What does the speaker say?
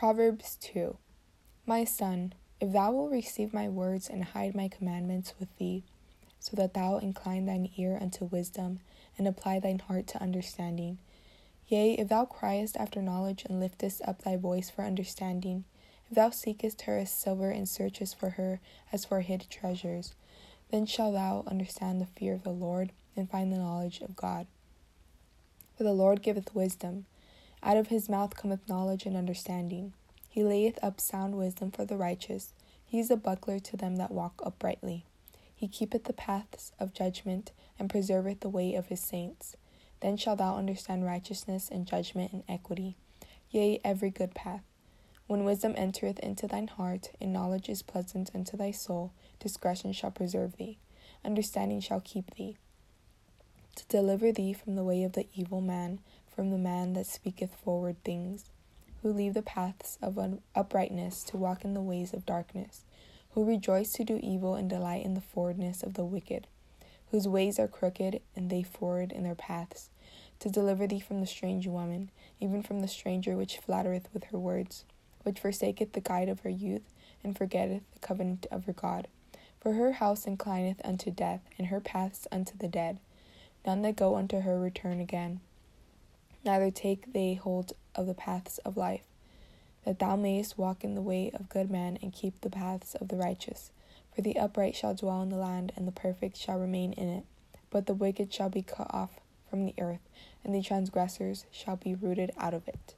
Proverbs 2 My son, if thou wilt receive my words and hide my commandments with thee, so that thou incline thine ear unto wisdom and apply thine heart to understanding. Yea, if thou criest after knowledge and liftest up thy voice for understanding, if thou seekest her as silver and searchest for her as for hid treasures, then shalt thou understand the fear of the Lord and find the knowledge of God. For the Lord giveth wisdom. Out of his mouth cometh knowledge and understanding. He layeth up sound wisdom for the righteous. He is a buckler to them that walk uprightly. He keepeth the paths of judgment, and preserveth the way of his saints. Then shalt thou understand righteousness and judgment and equity, yea, every good path. When wisdom entereth into thine heart, and knowledge is pleasant unto thy soul, discretion shall preserve thee, understanding shall keep thee to deliver thee from the way of the evil man, from the man that speaketh forward things, who leave the paths of uprightness to walk in the ways of darkness, who rejoice to do evil and delight in the forwardness of the wicked, whose ways are crooked and they forward in their paths, to deliver thee from the strange woman, even from the stranger which flattereth with her words, which forsaketh the guide of her youth, and forgetteth the covenant of her God. For her house inclineth unto death, and her paths unto the dead. None that go unto her return again, neither take they hold of the paths of life, that thou mayest walk in the way of good men and keep the paths of the righteous. For the upright shall dwell in the land, and the perfect shall remain in it. But the wicked shall be cut off from the earth, and the transgressors shall be rooted out of it.